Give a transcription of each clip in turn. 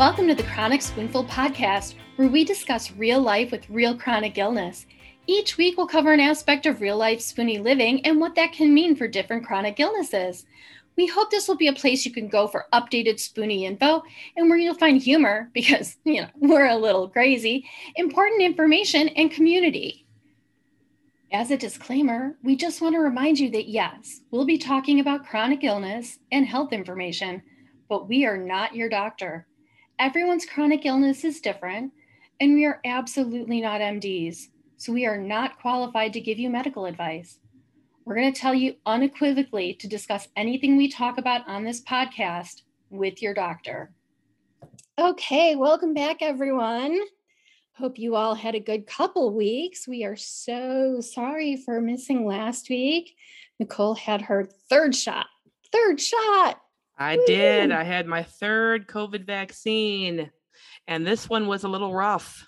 Welcome to the Chronic Spoonful podcast, where we discuss real life with real chronic illness. Each week, we'll cover an aspect of real life spoonie living and what that can mean for different chronic illnesses. We hope this will be a place you can go for updated spoonie info and where you'll find humor, because, you know, we're a little crazy, important information, and community. As a disclaimer, we just want to remind you that yes, we'll be talking about chronic illness and health information, but we are not your doctor. Everyone's chronic illness is different, and we are absolutely not MDs, so we are not qualified to give you medical advice. We're going to tell you unequivocally to discuss anything we talk about on this podcast with your doctor. Okay, welcome back, everyone. Hope you all had a good couple weeks. We are so sorry for missing last week. Nicole had her third shot. Third shot. I did. I had my third COVID vaccine, and this one was a little rough.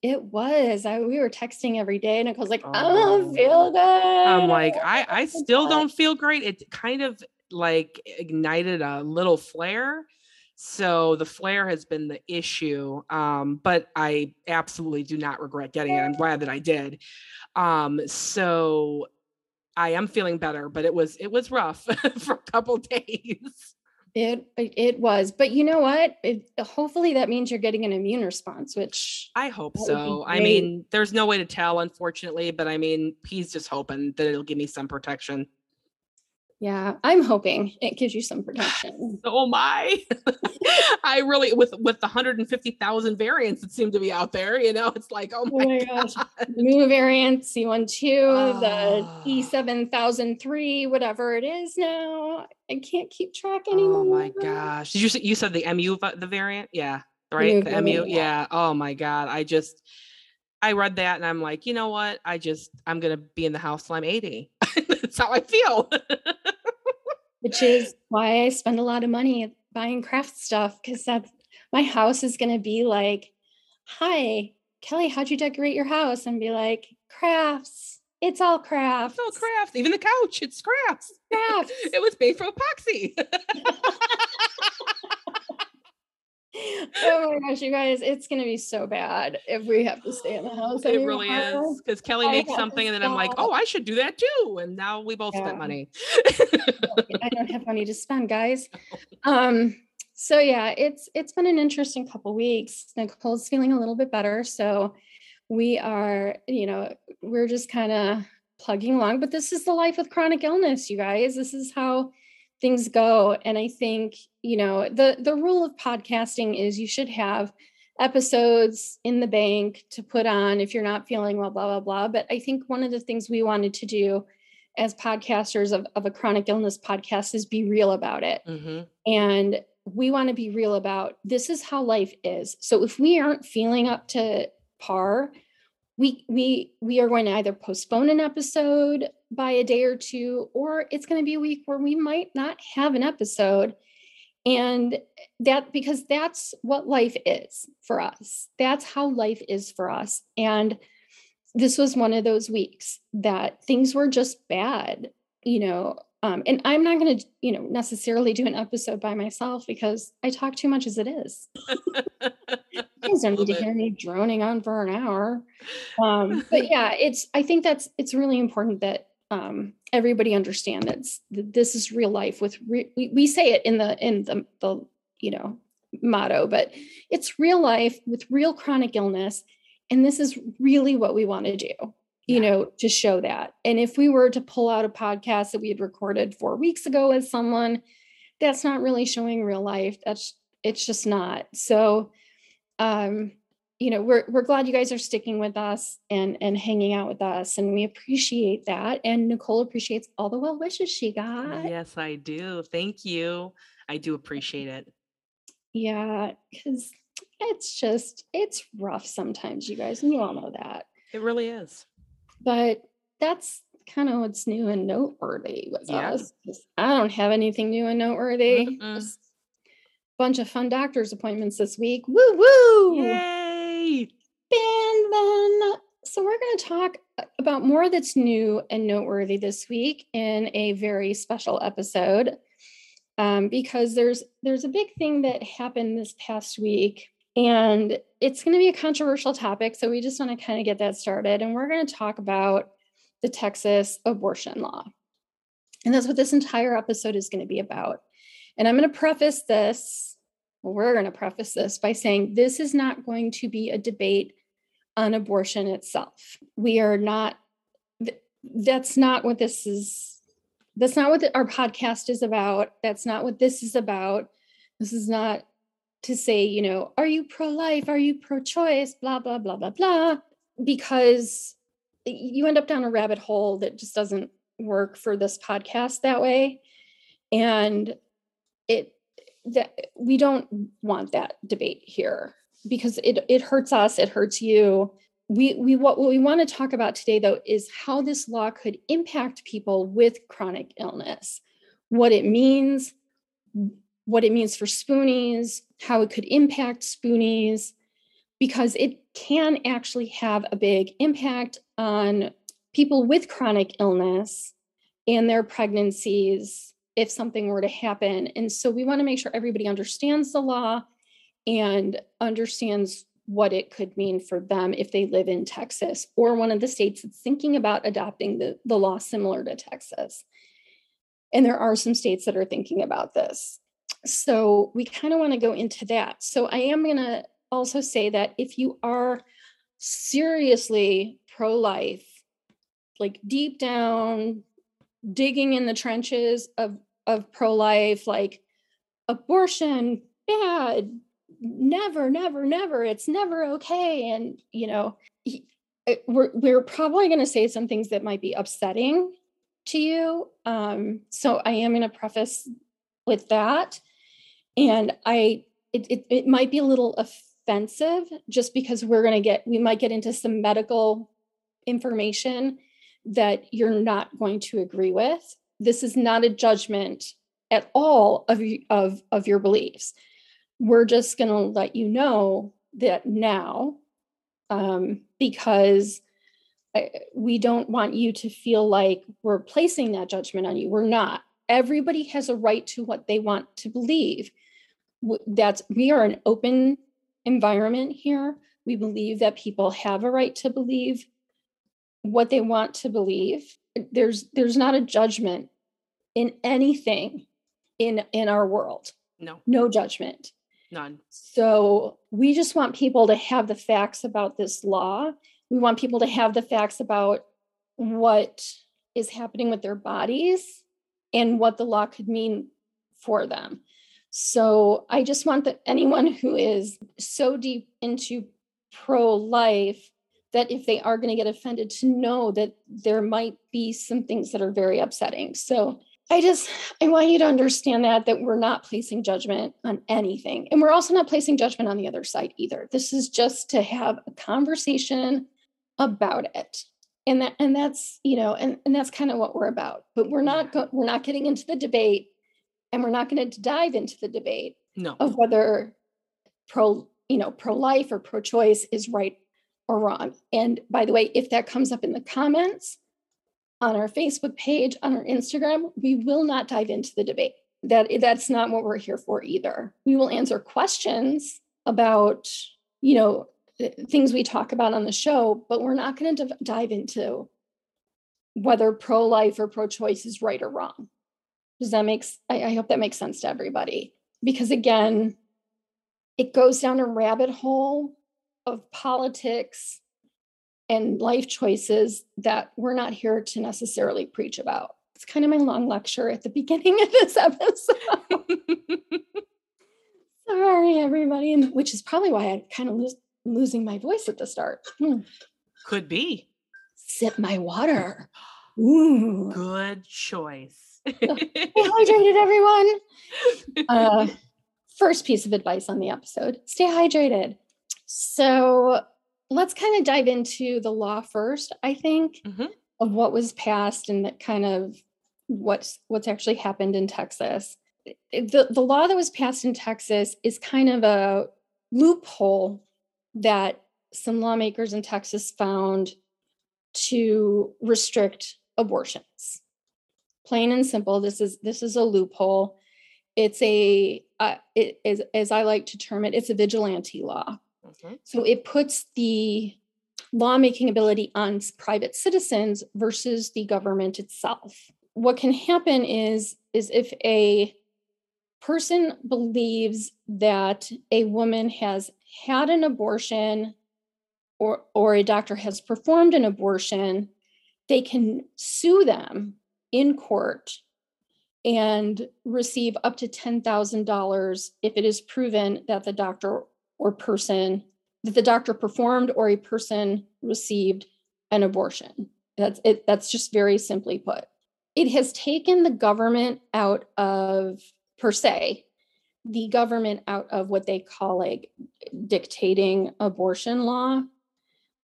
It was. I we were texting every day, and Nicole's like, oh. "I don't feel good." I'm like, I I still don't feel great. It kind of like ignited a little flare. So the flare has been the issue. Um, but I absolutely do not regret getting it. I'm glad that I did. Um, so I am feeling better, but it was it was rough for a couple days. It it was, but you know what? It, hopefully that means you're getting an immune response, which I hope so. I mean, there's no way to tell, unfortunately, but I mean, he's just hoping that it'll give me some protection. Yeah, I'm hoping it gives you some protection. oh my. I really with with the 150,000 variants that seem to be out there, you know, it's like, oh my, oh my gosh. New variant C12, oh. the ah. E7003, whatever it is now. I can't keep track anymore. Oh my gosh. Did you you said the MU the variant? Yeah. Right? the MU. Yeah. yeah. Oh my god. I just I read that and I'm like, you know what? I just I'm gonna be in the house till I'm 80. That's how I feel which is why I spend a lot of money buying craft stuff because that's my house is going to be like, hi, Kelly, how'd you decorate your house? And be like, crafts. It's all crafts. It's all crafts. Even the couch, it's crafts. Crafts. it was made from epoxy. oh my gosh, you guys, it's gonna be so bad if we have to stay in the house. It really is because Kelly makes something and then I'm like, oh, I should do that too. And now we both yeah. spent money. I don't have money to spend, guys. Um, so yeah, it's it's been an interesting couple weeks. Nicole's feeling a little bit better. So we are, you know, we're just kind of plugging along, but this is the life with chronic illness, you guys. This is how things go and i think you know the the rule of podcasting is you should have episodes in the bank to put on if you're not feeling well blah blah blah but i think one of the things we wanted to do as podcasters of, of a chronic illness podcast is be real about it mm-hmm. and we want to be real about this is how life is so if we aren't feeling up to par we we we are going to either postpone an episode by a day or two or it's going to be a week where we might not have an episode. And that because that's what life is for us. That's how life is for us. And this was one of those weeks that things were just bad you know um, and I'm not going to, you know, necessarily do an episode by myself because I talk too much as it is. guys don't need to hear me droning on for an hour. Um, but yeah, it's. I think that's it's really important that um, everybody understand that this is real life. With re- we, we say it in the in the the you know motto, but it's real life with real chronic illness, and this is really what we want to do you know, to show that. And if we were to pull out a podcast that we had recorded four weeks ago with someone, that's not really showing real life. That's it's just not. So um, you know, we're we're glad you guys are sticking with us and and hanging out with us. And we appreciate that. And Nicole appreciates all the well wishes she got. Yes, I do. Thank you. I do appreciate it. Yeah, because it's just it's rough sometimes, you guys, and you all know that. It really is but that's kind of what's new and noteworthy with yeah. us. I don't have anything new and noteworthy. Just bunch of fun doctor's appointments this week. Woo woo! Yay! And then, so we're going to talk about more that's new and noteworthy this week in a very special episode. um, because there's there's a big thing that happened this past week and it's going to be a controversial topic so we just want to kind of get that started and we're going to talk about the texas abortion law and that's what this entire episode is going to be about and i'm going to preface this we're going to preface this by saying this is not going to be a debate on abortion itself. We are not that's not what this is that's not what the, our podcast is about. That's not what this is about. This is not to say you know are you pro-life? Are you pro-choice? Blah blah blah blah blah. Because you end up down a rabbit hole that just doesn't work for this podcast that way. And it that we don't want that debate here because it it hurts us it hurts you. We we what, what we want to talk about today though is how this law could impact people with chronic illness what it means what it means for spoonies how it could impact spoonies because it can actually have a big impact on people with chronic illness and their pregnancies if something were to happen and so we want to make sure everybody understands the law and understands what it could mean for them if they live in Texas or one of the states that's thinking about adopting the, the law similar to Texas. And there are some states that are thinking about this. So we kind of want to go into that. So I am going to also say that if you are seriously pro life, like deep down, digging in the trenches of, of pro life, like abortion, bad, never never never it's never okay and you know he, we're, we're probably going to say some things that might be upsetting to you um, so i am going to preface with that and i it, it, it might be a little offensive just because we're going to get we might get into some medical information that you're not going to agree with this is not a judgment at all of, of, of your beliefs we're just going to let you know that now um, because we don't want you to feel like we're placing that judgment on you. We're not. Everybody has a right to what they want to believe. That's we are an open environment here. We believe that people have a right to believe what they want to believe. There's there's not a judgment in anything in in our world. No. No judgment. None. So we just want people to have the facts about this law. We want people to have the facts about what is happening with their bodies and what the law could mean for them. So I just want that anyone who is so deep into pro life that if they are going to get offended, to know that there might be some things that are very upsetting. So I just I want you to understand that that we're not placing judgment on anything. And we're also not placing judgment on the other side either. This is just to have a conversation about it. And that and that's, you know, and, and that's kind of what we're about. But we're not go- we're not getting into the debate and we're not going to dive into the debate no. of whether pro, you know, pro-life or pro-choice is right or wrong. And by the way, if that comes up in the comments, on our Facebook page, on our Instagram, we will not dive into the debate. That that's not what we're here for either. We will answer questions about, you know, things we talk about on the show, but we're not going to div- dive into whether pro-life or pro-choice is right or wrong. Does that make I, I hope that makes sense to everybody? Because again, it goes down a rabbit hole of politics and life choices that we're not here to necessarily preach about. It's kind of my long lecture at the beginning of this episode. Sorry, everybody, and which is probably why I kind of lose losing my voice at the start. Hmm. Could be. Sip my water. Ooh. Good choice. Stay hydrated, everyone. Uh, first piece of advice on the episode stay hydrated. So, let's kind of dive into the law first, I think, mm-hmm. of what was passed and that kind of what's what's actually happened in Texas. The, the law that was passed in Texas is kind of a loophole that some lawmakers in Texas found to restrict abortions. Plain and simple, this is this is a loophole. it's a uh, it is as I like to term it, it's a vigilante law. So it puts the lawmaking ability on private citizens versus the government itself. What can happen is is if a person believes that a woman has had an abortion or or a doctor has performed an abortion, they can sue them in court and receive up to $10,000 if it is proven that the doctor or person that the doctor performed or a person received an abortion. That's it that's just very simply put. It has taken the government out of per se the government out of what they call like dictating abortion law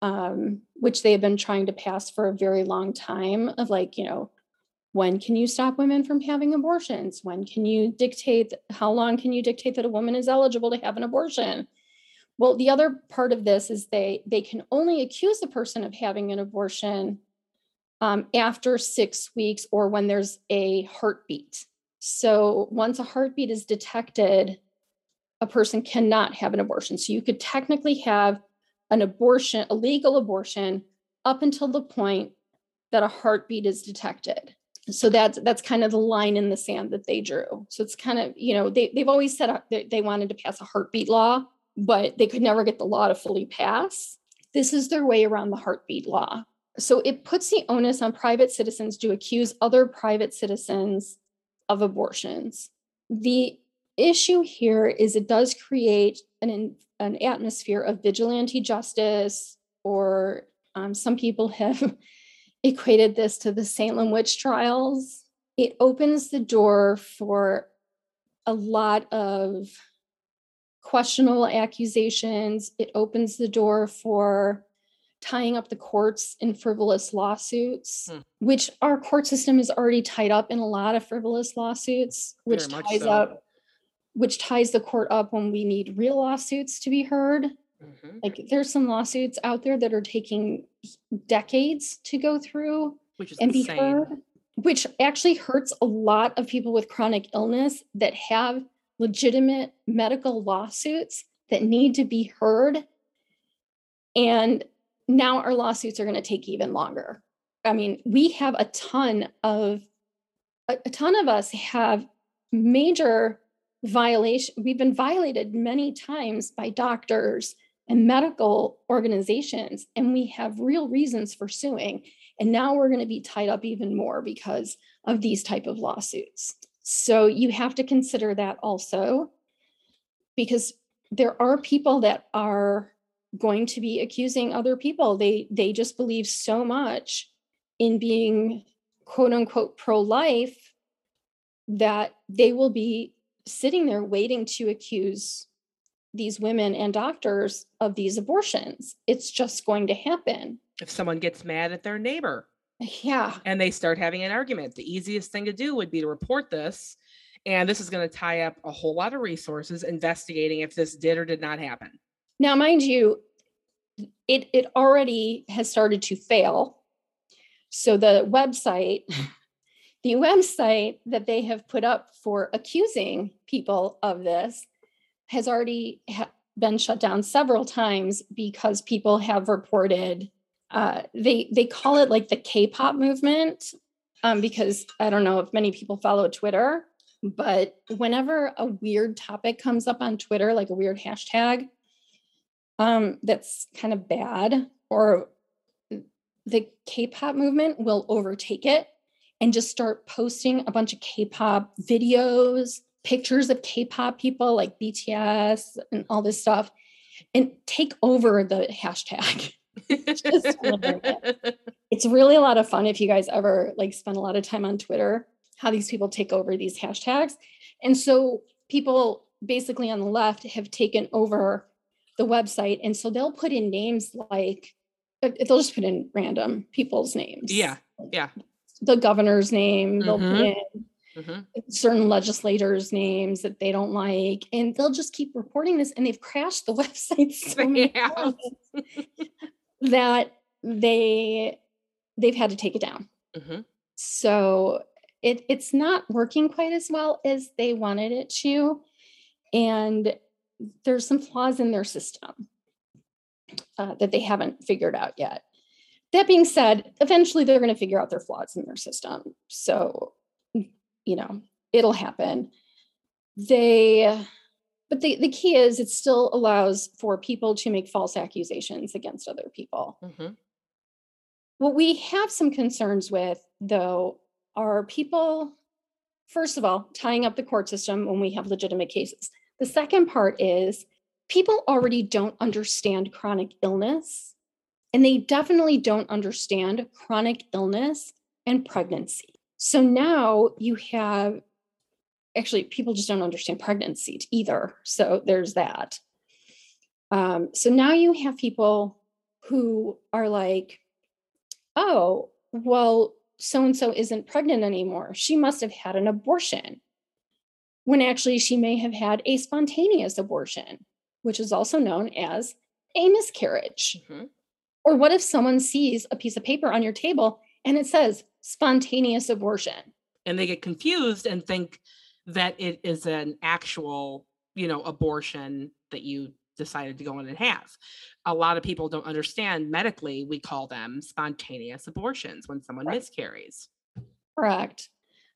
um, which they have been trying to pass for a very long time of like you know when can you stop women from having abortions when can you dictate how long can you dictate that a woman is eligible to have an abortion well the other part of this is they they can only accuse the person of having an abortion um, after six weeks or when there's a heartbeat. So once a heartbeat is detected a person cannot have an abortion. So you could technically have an abortion a legal abortion up until the point that a heartbeat is detected. So that's that's kind of the line in the sand that they drew. So it's kind of you know they, they've always said they wanted to pass a heartbeat law but they could never get the law to fully pass this is their way around the heartbeat law so it puts the onus on private citizens to accuse other private citizens of abortions the issue here is it does create an, an atmosphere of vigilante justice or um, some people have equated this to the Salem witch trials. It opens the door for a lot of questionable accusations. It opens the door for tying up the courts in frivolous lawsuits, hmm. which our court system is already tied up in a lot of frivolous lawsuits, which ties so. up which ties the court up when we need real lawsuits to be heard. Mm-hmm. Like there's some lawsuits out there that are taking decades to go through and insane. be heard, which actually hurts a lot of people with chronic illness that have legitimate medical lawsuits that need to be heard. And now our lawsuits are going to take even longer. I mean, we have a ton of a, a ton of us have major violation we've been violated many times by doctors and medical organizations and we have real reasons for suing and now we're going to be tied up even more because of these type of lawsuits so you have to consider that also because there are people that are going to be accusing other people they they just believe so much in being quote unquote pro life that they will be sitting there waiting to accuse these women and doctors of these abortions. It's just going to happen. If someone gets mad at their neighbor. Yeah. And they start having an argument, the easiest thing to do would be to report this. And this is going to tie up a whole lot of resources investigating if this did or did not happen. Now, mind you, it it already has started to fail. So the website the website that they have put up for accusing people of this has already ha- been shut down several times because people have reported uh, they they call it like the K-pop movement um, because I don't know if many people follow Twitter, but whenever a weird topic comes up on Twitter, like a weird hashtag um, that's kind of bad, or the K-pop movement will overtake it and just start posting a bunch of K-pop videos, pictures of K-pop people like BTS and all this stuff, and take over the hashtag. it's really a lot of fun if you guys ever like spend a lot of time on Twitter, how these people take over these hashtags. And so people basically on the left have taken over the website. And so they'll put in names like uh, they'll just put in random people's names. Yeah. Yeah the governor's name, they'll mm-hmm. put in mm-hmm. certain legislators' names that they don't like, and they'll just keep reporting this. And they've crashed the website so many times that they they've had to take it down. Mm-hmm. So it, it's not working quite as well as they wanted it to. And there's some flaws in their system uh, that they haven't figured out yet. That being said, eventually they're going to figure out their flaws in their system. So, you know, it'll happen. They, but the, the key is it still allows for people to make false accusations against other people. Mm-hmm. What we have some concerns with, though, are people, first of all, tying up the court system when we have legitimate cases. The second part is people already don't understand chronic illness, and they definitely don't understand chronic illness and pregnancy. So now you have actually people just don't understand pregnancy either. So there's that. Um, so now you have people who are like, oh, well, so and so isn't pregnant anymore. She must have had an abortion. When actually, she may have had a spontaneous abortion, which is also known as a miscarriage. Mm-hmm. Or what if someone sees a piece of paper on your table and it says spontaneous abortion? And they get confused and think that it is an actual, you know, abortion that you decided to go in and have. A lot of people don't understand medically, we call them spontaneous abortions when someone right. miscarries. Correct.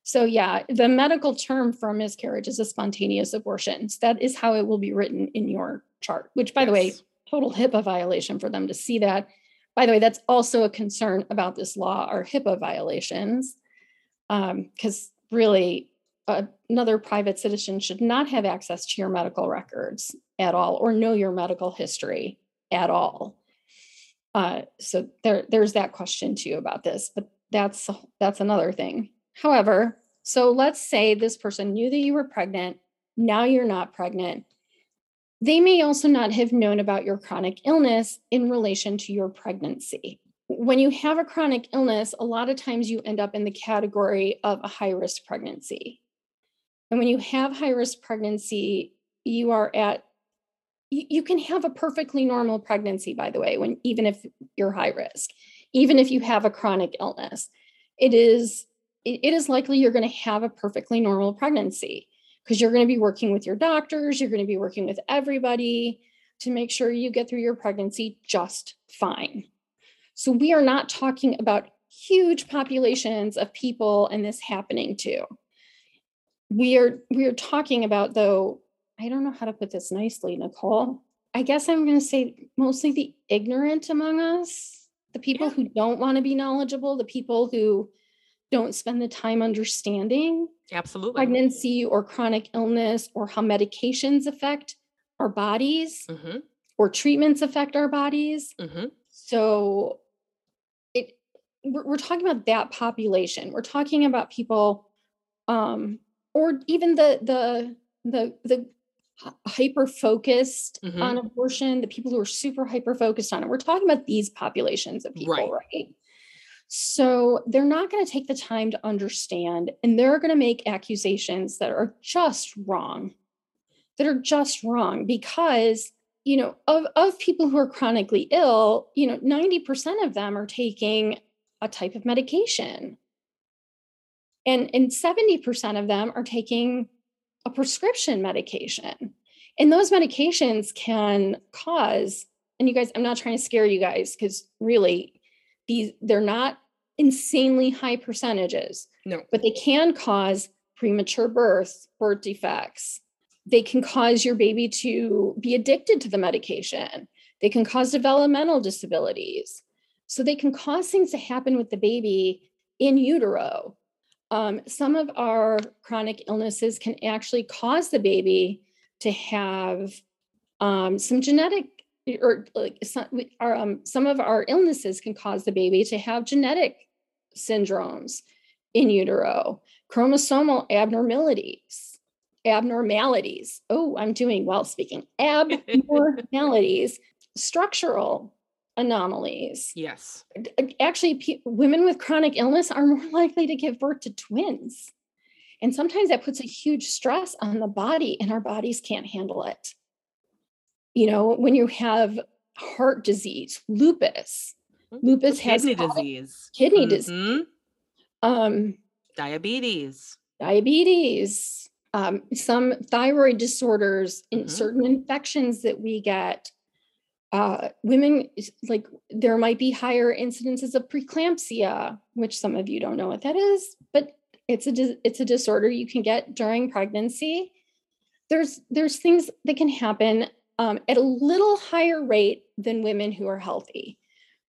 So, yeah, the medical term for a miscarriage is a spontaneous abortion. So that is how it will be written in your chart, which, by yes. the way, total HIPAA violation for them to see that. By the way, that's also a concern about this law are HIPAA violations. Because um, really, another private citizen should not have access to your medical records at all or know your medical history at all. Uh, so there, there's that question too about this, but that's that's another thing. However, so let's say this person knew that you were pregnant. Now you're not pregnant. They may also not have known about your chronic illness in relation to your pregnancy. When you have a chronic illness, a lot of times you end up in the category of a high risk pregnancy. And when you have high risk pregnancy, you are at you, you can have a perfectly normal pregnancy by the way when even if you're high risk even if you have a chronic illness. It is it, it is likely you're going to have a perfectly normal pregnancy because you're going to be working with your doctors you're going to be working with everybody to make sure you get through your pregnancy just fine. So we are not talking about huge populations of people and this happening to we are we are talking about though I don't know how to put this nicely, Nicole. I guess I'm going to say mostly the ignorant among us, the people yeah. who don't want to be knowledgeable, the people who don't spend the time understanding absolutely pregnancy or chronic illness or how medications affect our bodies mm-hmm. or treatments affect our bodies. Mm-hmm. So it we're, we're talking about that population. We're talking about people um or even the the the the hyper focused mm-hmm. on abortion, the people who are super hyper focused on it. We're talking about these populations of people, right? right? So they're not going to take the time to understand and they're going to make accusations that are just wrong, that are just wrong because you know of, of people who are chronically ill you know 90% of them are taking a type of medication and and 70% of them are taking a prescription medication. And those medications can cause, and you guys, I'm not trying to scare you guys because really these they're not insanely high percentages. No. But they can cause premature birth, birth defects. They can cause your baby to be addicted to the medication. They can cause developmental disabilities. So they can cause things to happen with the baby in utero um, some of our chronic illnesses can actually cause the baby to have um, some genetic or like some, our, um, some of our illnesses can cause the baby to have genetic syndromes in utero, chromosomal abnormalities, abnormalities. Oh, I'm doing well speaking. Abnormalities, structural anomalies. Yes. Actually, p- women with chronic illness are more likely to give birth to twins. And sometimes that puts a huge stress on the body, and our bodies can't handle it. You know, when you have heart disease, lupus, mm-hmm. lupus kidney has disease, kidney mm-hmm. disease. Um, Diabetes. Diabetes. Um, some thyroid disorders, in Mhm. certain infections that we get. Uh, women like there might be higher incidences of preeclampsia, which some of you don't know what that is, but it's a it's a disorder you can get during pregnancy. There's there's things that can happen um, at a little higher rate than women who are healthy.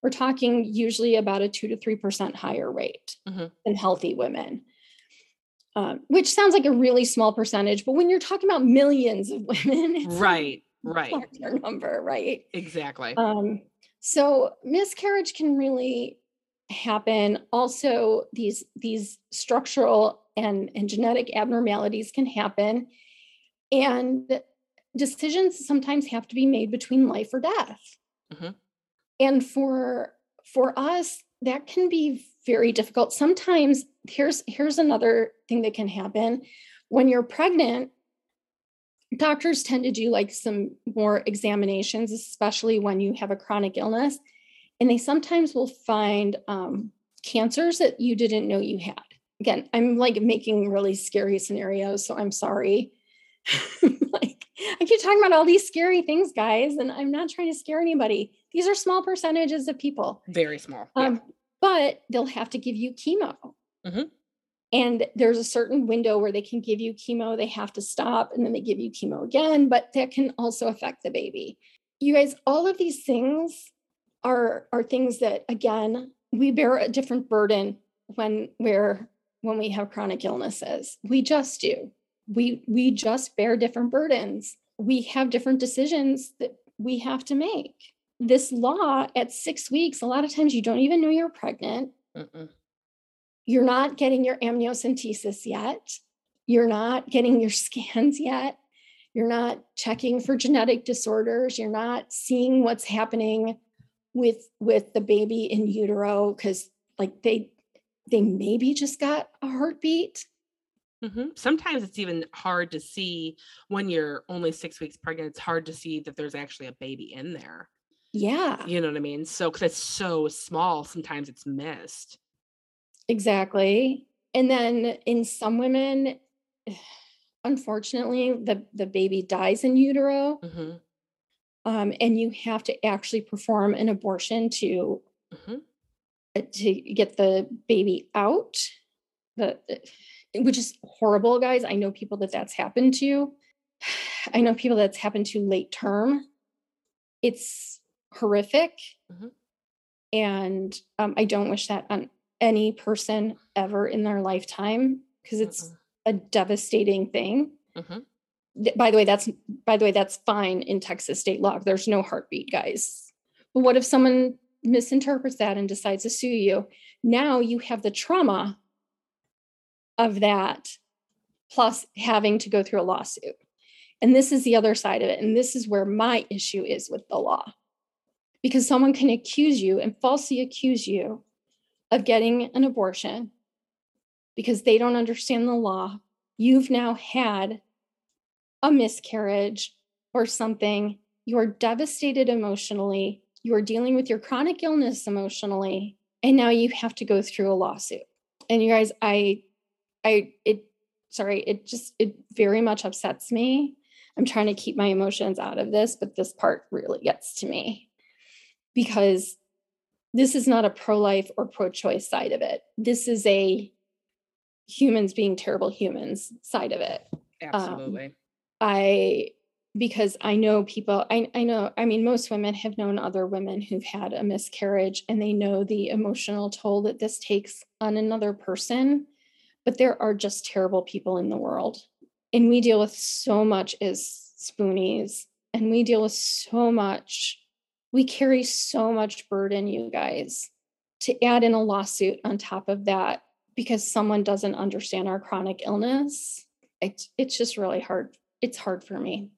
We're talking usually about a two to three percent higher rate Mhm. than healthy women, um, which sounds like a really small percentage. But when you're talking about millions of women, Right. Right. larger number, right? Exactly. Um, so miscarriage can really happen. Also, these these structural and, and genetic abnormalities can happen. And decisions sometimes have to be made between life or death. Mhm. And for for us, that can be very difficult. Sometimes here's here's another thing that can happen. When you're pregnant, doctors tend to do like some more examinations, especially when you have a chronic illness. And they sometimes will find um, cancers that you didn't know you had. Again, I'm like making really scary scenarios, so I'm sorry. like, I keep talking about all these scary things, guys, and I'm not trying to scare anybody. These are small percentages of people. Very small. Yeah. Um, but they'll have to give you chemo. Mhm. And there's a certain window where they can give you chemo, they have to stop, and then they give you chemo again, but that can also affect the baby. You guys, all of these things are are things that again, we bear a different burden when we're when we have chronic illnesses. We just do. We we just bear different burdens. We have different decisions that we have to make this law at six weeks, a lot of times you don't even know you're pregnant. You're not getting your amniocentesis yet. You're not getting your scans yet. You're not checking for genetic disorders. You're not seeing what's happening with with the baby in utero because like they they maybe just got a heartbeat. Mhm. Sometimes it's even hard to see when you're only six weeks pregnant. It's hard to see that there's actually a baby in there. Yeah, You know what I mean? So, because it's so small, sometimes it's missed. Exactly. And then in some women, unfortunately, the the baby dies in utero. hmm um, and you have to actually perform an abortion to hmm uh, to get the baby out the which is horrible guys i know people that that's happened to i know people that's happened to late term it's horrific Mhm. and um, i don't wish that on any person ever in their lifetime because it's a devastating thing. Hmm by the way that's by the way that's fine in texas state law. There's no heartbeat guys. But what if someone misinterprets that and decides to sue you? Now you have the trauma of that plus having to go through a lawsuit. And this is the other side of it and this is where my issue is with the law. Because someone can accuse you and falsely accuse you of getting an abortion because they don't understand the law you've now had a miscarriage or something, you're devastated emotionally, you're dealing with your chronic illness emotionally, and now you have to go through a lawsuit. And you guys, I, I, it, sorry, it just, it very much upsets me. I'm trying to keep my emotions out of this, but this part really gets to me because this is not a pro life or pro choice side of it. This is a humans being terrible humans side of it. Um, Absolutely. I because I know people I I know I mean most women have known other women who've had a miscarriage and they know the emotional toll that this takes on another person but there are just terrible people in the world and we deal with so much as spoonies and we deal with so much we carry so much burden you guys to add in a lawsuit on top of that because someone doesn't understand our chronic illness it's it's just really hard it's hard for me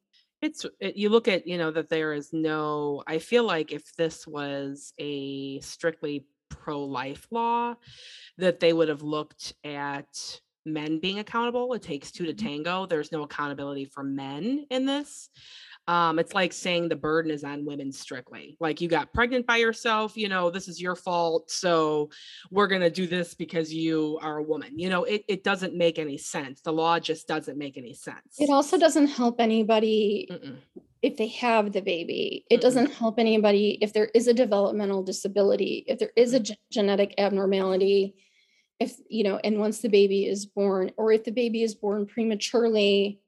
It's it, you look at you know that there is no. I feel like if this was a strictly pro-life law, that they would have looked at men being accountable. It takes two to Mm-hmm. tango. There's no accountability for men in this. Um, it's like saying the burden is on women strictly. Like you got pregnant by yourself, you know, this is your fault. So we're gonna do this because you are a woman. You know, it, it doesn't make any sense. The law just doesn't make any sense. It also doesn't help anybody Mm-mm. if they have the baby. It Mm-mm. doesn't help anybody if there is a developmental disability, if there is a genetic abnormality, if, you know, and once the baby is born, or if the baby is born prematurely,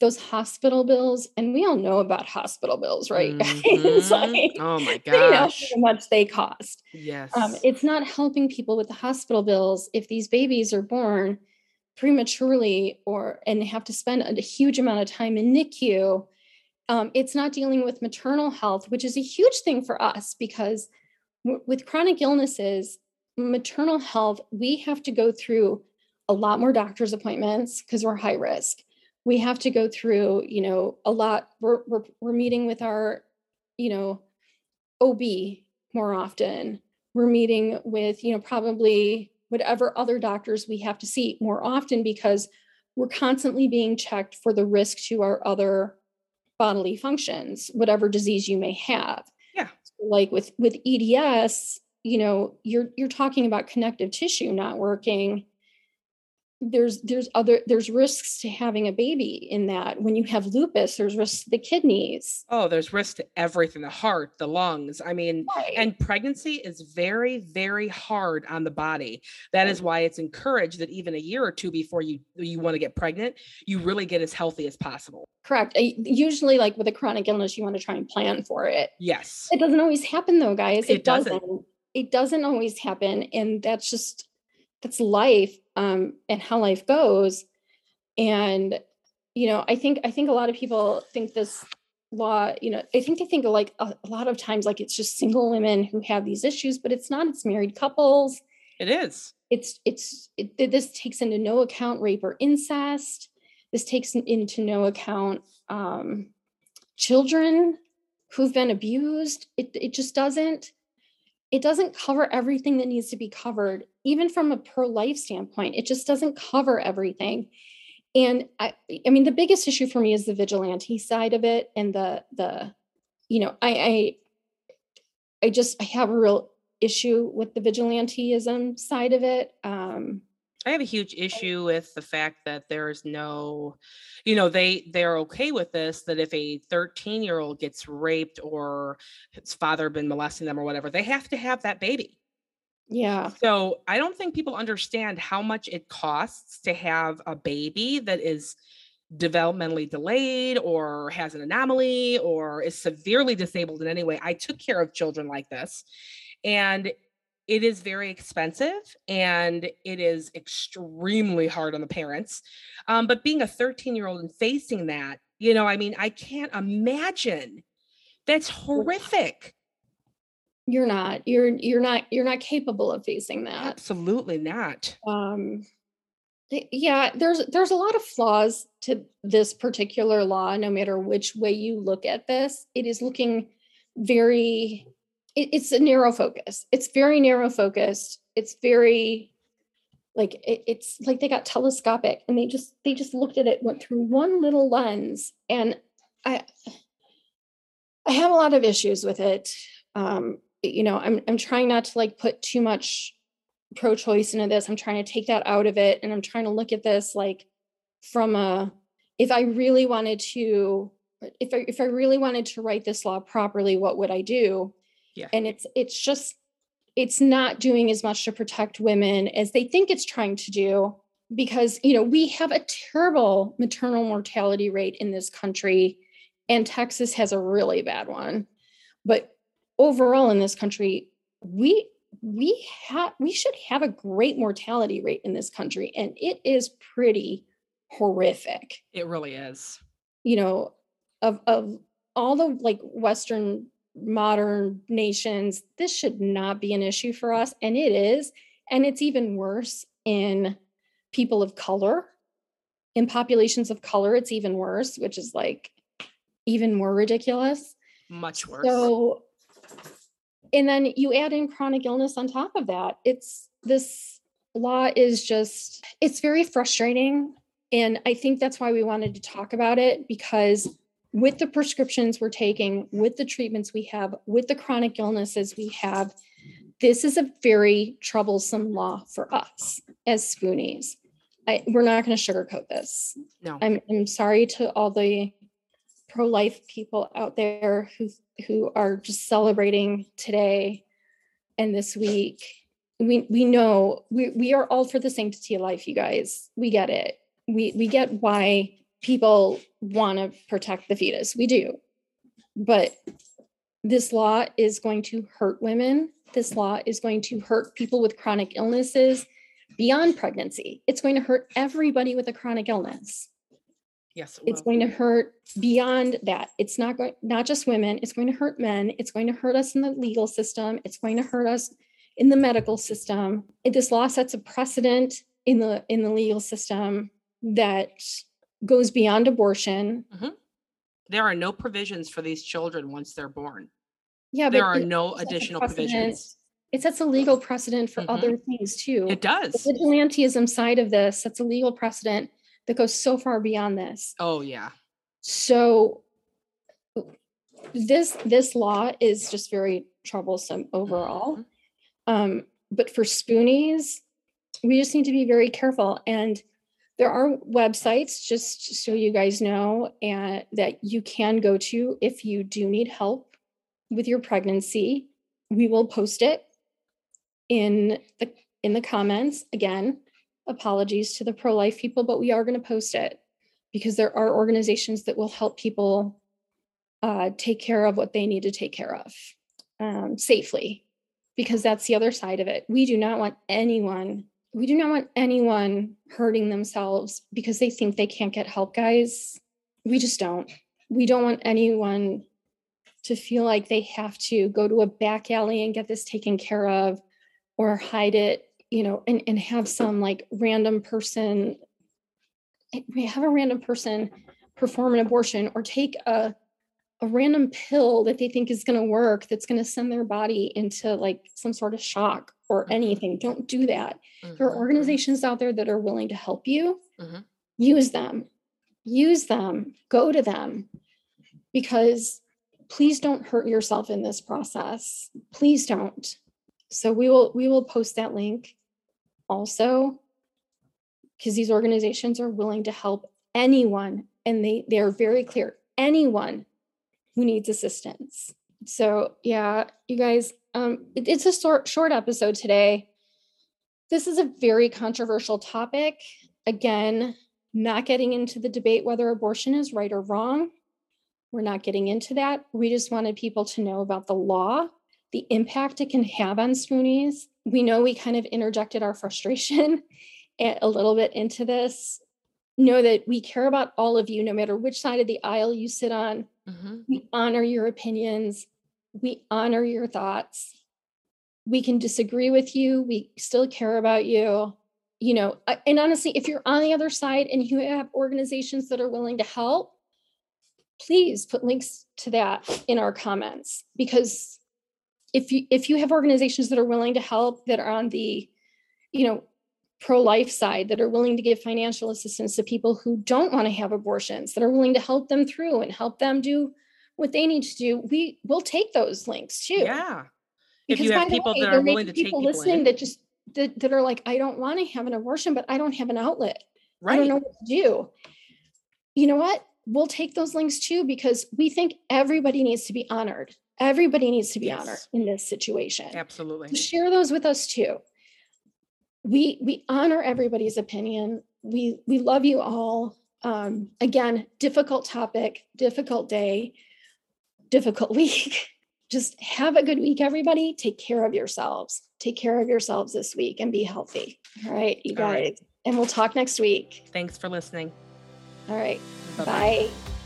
those hospital bills, and we all know about hospital bills, right? it's Mhm. like, oh my they know how much they cost. Yes. Um, it's not helping people with the hospital bills if these babies are born prematurely or and they have to spend a huge amount of time in NICU. Um, it's not dealing with maternal health, which is a huge thing for us because w- with chronic illnesses, maternal health, we have to go through a lot more doctor's appointments because we're high risk. We have to go through, you know, a lot. We're, we're, we're meeting with our, you know, OB more often. We're meeting with, you know, probably whatever other doctors we have to see more often because we're constantly being checked for the risk to our other bodily functions, whatever disease you may have. Yeah. Like with with EDS, you know, you're you're talking about connective tissue not working there's there's other there's risks to having a baby in that when you have lupus there's risks to the kidneys oh, there's risk to everything, the heart, the lungs. I mean, right and pregnancy is very, very hard on the body. That is why it's encouraged that even a year or two before you you want to get pregnant, you really get as healthy as possible. correct I- usually like with a chronic illness you want to try and plan for it Yes. it doesn't always happen though guys It doesn't. it doesn't always happen and that's just that's life um and how life goes. And you know i think i think a lot of people think this law you know i think they think like a, a lot of times like it's just single women who have these issues but it's not it's married couples. It is. it's it's it, this takes into no account rape or incest. This takes into no account um, children who've been abused. It, it just doesn't it doesn't cover everything that needs to be covered even from a pro-life standpoint it just doesn't cover everything. And i i mean the biggest issue for me is the vigilante side of it and the the you know i i i just i have a real issue with the vigilanteism side of it um I have a huge issue with the fact that there is no, you know, they they're okay with this that if a 13 year old gets raped or his father been molesting them or whatever, they have to have that baby. yeah So I don't think people understand how much it costs to have a baby that is developmentally delayed or has an anomaly or is severely disabled in any way. I took care of children like this and it is very expensive and it is extremely hard on the parents. Um, but being a 13 year old and facing that, you know, I mean, I can't imagine. That's horrific. you're not you're you're not you're not capable of facing that Absolutely not. um yeah there's there's a lot of flaws to this particular law no matter which way you look at this it is looking very it, it's a narrow focus. It's very narrow focused. It's very like it, it's like they got telescopic and they just they just looked at it went through one little lens and i i have a lot of issues with it. Um you know i'm i'm trying not to like put too much pro-choice into this. I'm trying to take that out of it and i'm trying to look at this like from a if i really wanted to if i if i really wanted to write this law properly what would i do Yeah. and it's it's just it's not doing as much to protect women as they think it's trying to do because you know we have a terrible maternal mortality rate in this country and texas has a really bad one but overall in this country we we have we should have a great mortality rate in this country and it is pretty horrific It really is. you know of of all the like western modern nations this should not be an issue for us and it is and it's even worse in people of color in populations of color it's even worse which is like even more ridiculous Much worse. so, and then you add in chronic illness on top of that. It's this, law is just, it's very frustrating. And I think that's why we wanted to talk about it because with the prescriptions we're taking, with the treatments we have, with the chronic illnesses we have, this is a very troublesome law for us as spoonies. I, we're not going to sugarcoat this. No. I'm, I'm sorry to all the pro-life people out there who who are just celebrating today and this week. We we know we we are all for the sanctity of life, you guys. We get it. We we get why people want to protect the fetus. We do. But this law is going to hurt women. This law is going to hurt people with chronic illnesses beyond pregnancy. It's going to hurt everybody with a chronic illness. Yes. It's going to hurt beyond that. It's not going not just women, it's going to hurt men, it's going to hurt us in the legal system, it's going to hurt us in the medical system. This law sets a precedent in the in the legal system that goes beyond abortion. Mm-hmm. There are no provisions for these children once they're born. Yeah, there are no additional provisions. It sets a legal precedent for mm-hmm. other things too. It does. The vigilantism side of this sets a legal precedent that goes so far beyond this. Oh yeah. So this this law is just very troublesome overall. Mm-hmm. Um, but for spoonies, we just need to be very careful and there are websites just so you guys know and that you can go to if you do need help with your pregnancy. We will post it in the in the comments. Again apologies to the pro-life people but we are going to post it because there are organizations that will help people uh, take care of what they need to take care of um, safely because that's the other side of it. We do not want anyone we do not want anyone hurting themselves because they think they can't get help, guys. We just don't. We don't want anyone to feel like they have to go to a back alley and get this taken care of or hide it, you know, and, and have some like random person, we have a random person perform an abortion or take a a random pill that they think is going to work that's going to send their body into like some sort of shock or mm-hmm. anything. Don't do that. Mm-hmm. There are mm-hmm. organizations out there that are willing to help you. Mm-hmm. Use them. Use them. Go to them because please don't hurt yourself in this process. Please don't. So we will we will post that link also because these organizations are willing to help anyone and they they are very clear anyone who needs assistance. So, yeah, you guys, um, it, it's a short, short episode today. This is a very controversial topic. Again, not getting into the debate whether abortion is right or wrong. We're not getting into that. We just wanted people to know about the law, the impact it can have on spoonies. We know we kind of interjected our frustration a little bit into this. Know that we care about all of you, no matter which side of the aisle you sit on. Mm-hmm. We honor your opinions. We honor your thoughts. We can disagree with you. We still care about you. You know, and honestly, if you're on the other side and you have organizations that are willing to help, please put links to that in our comments because if you if you have organizations that are willing to help that are on the you know pro-life side that are willing to give financial assistance to people who don't want to have abortions that are willing to help them through and help them do what they need to do we will take those links too. Yeah. Because if you have people way, that are willing to people take listening that just that, that are like i don't want to have an abortion but i don't have an outlet. Right. i don't know what to do. You know what? We'll take those links too because we think everybody needs to be honored. Everybody needs to be yes. honored in this situation. Absolutely. so share those with us too. We we honor everybody's opinion. We we love you all. Um, again, difficult topic, difficult day, difficult week. Just have a good week, everybody. Take care of yourselves. Take care of yourselves this week and be healthy. All right, you guys. Right. And we'll talk next week. Thanks for listening. All right. Bye-bye. Bye.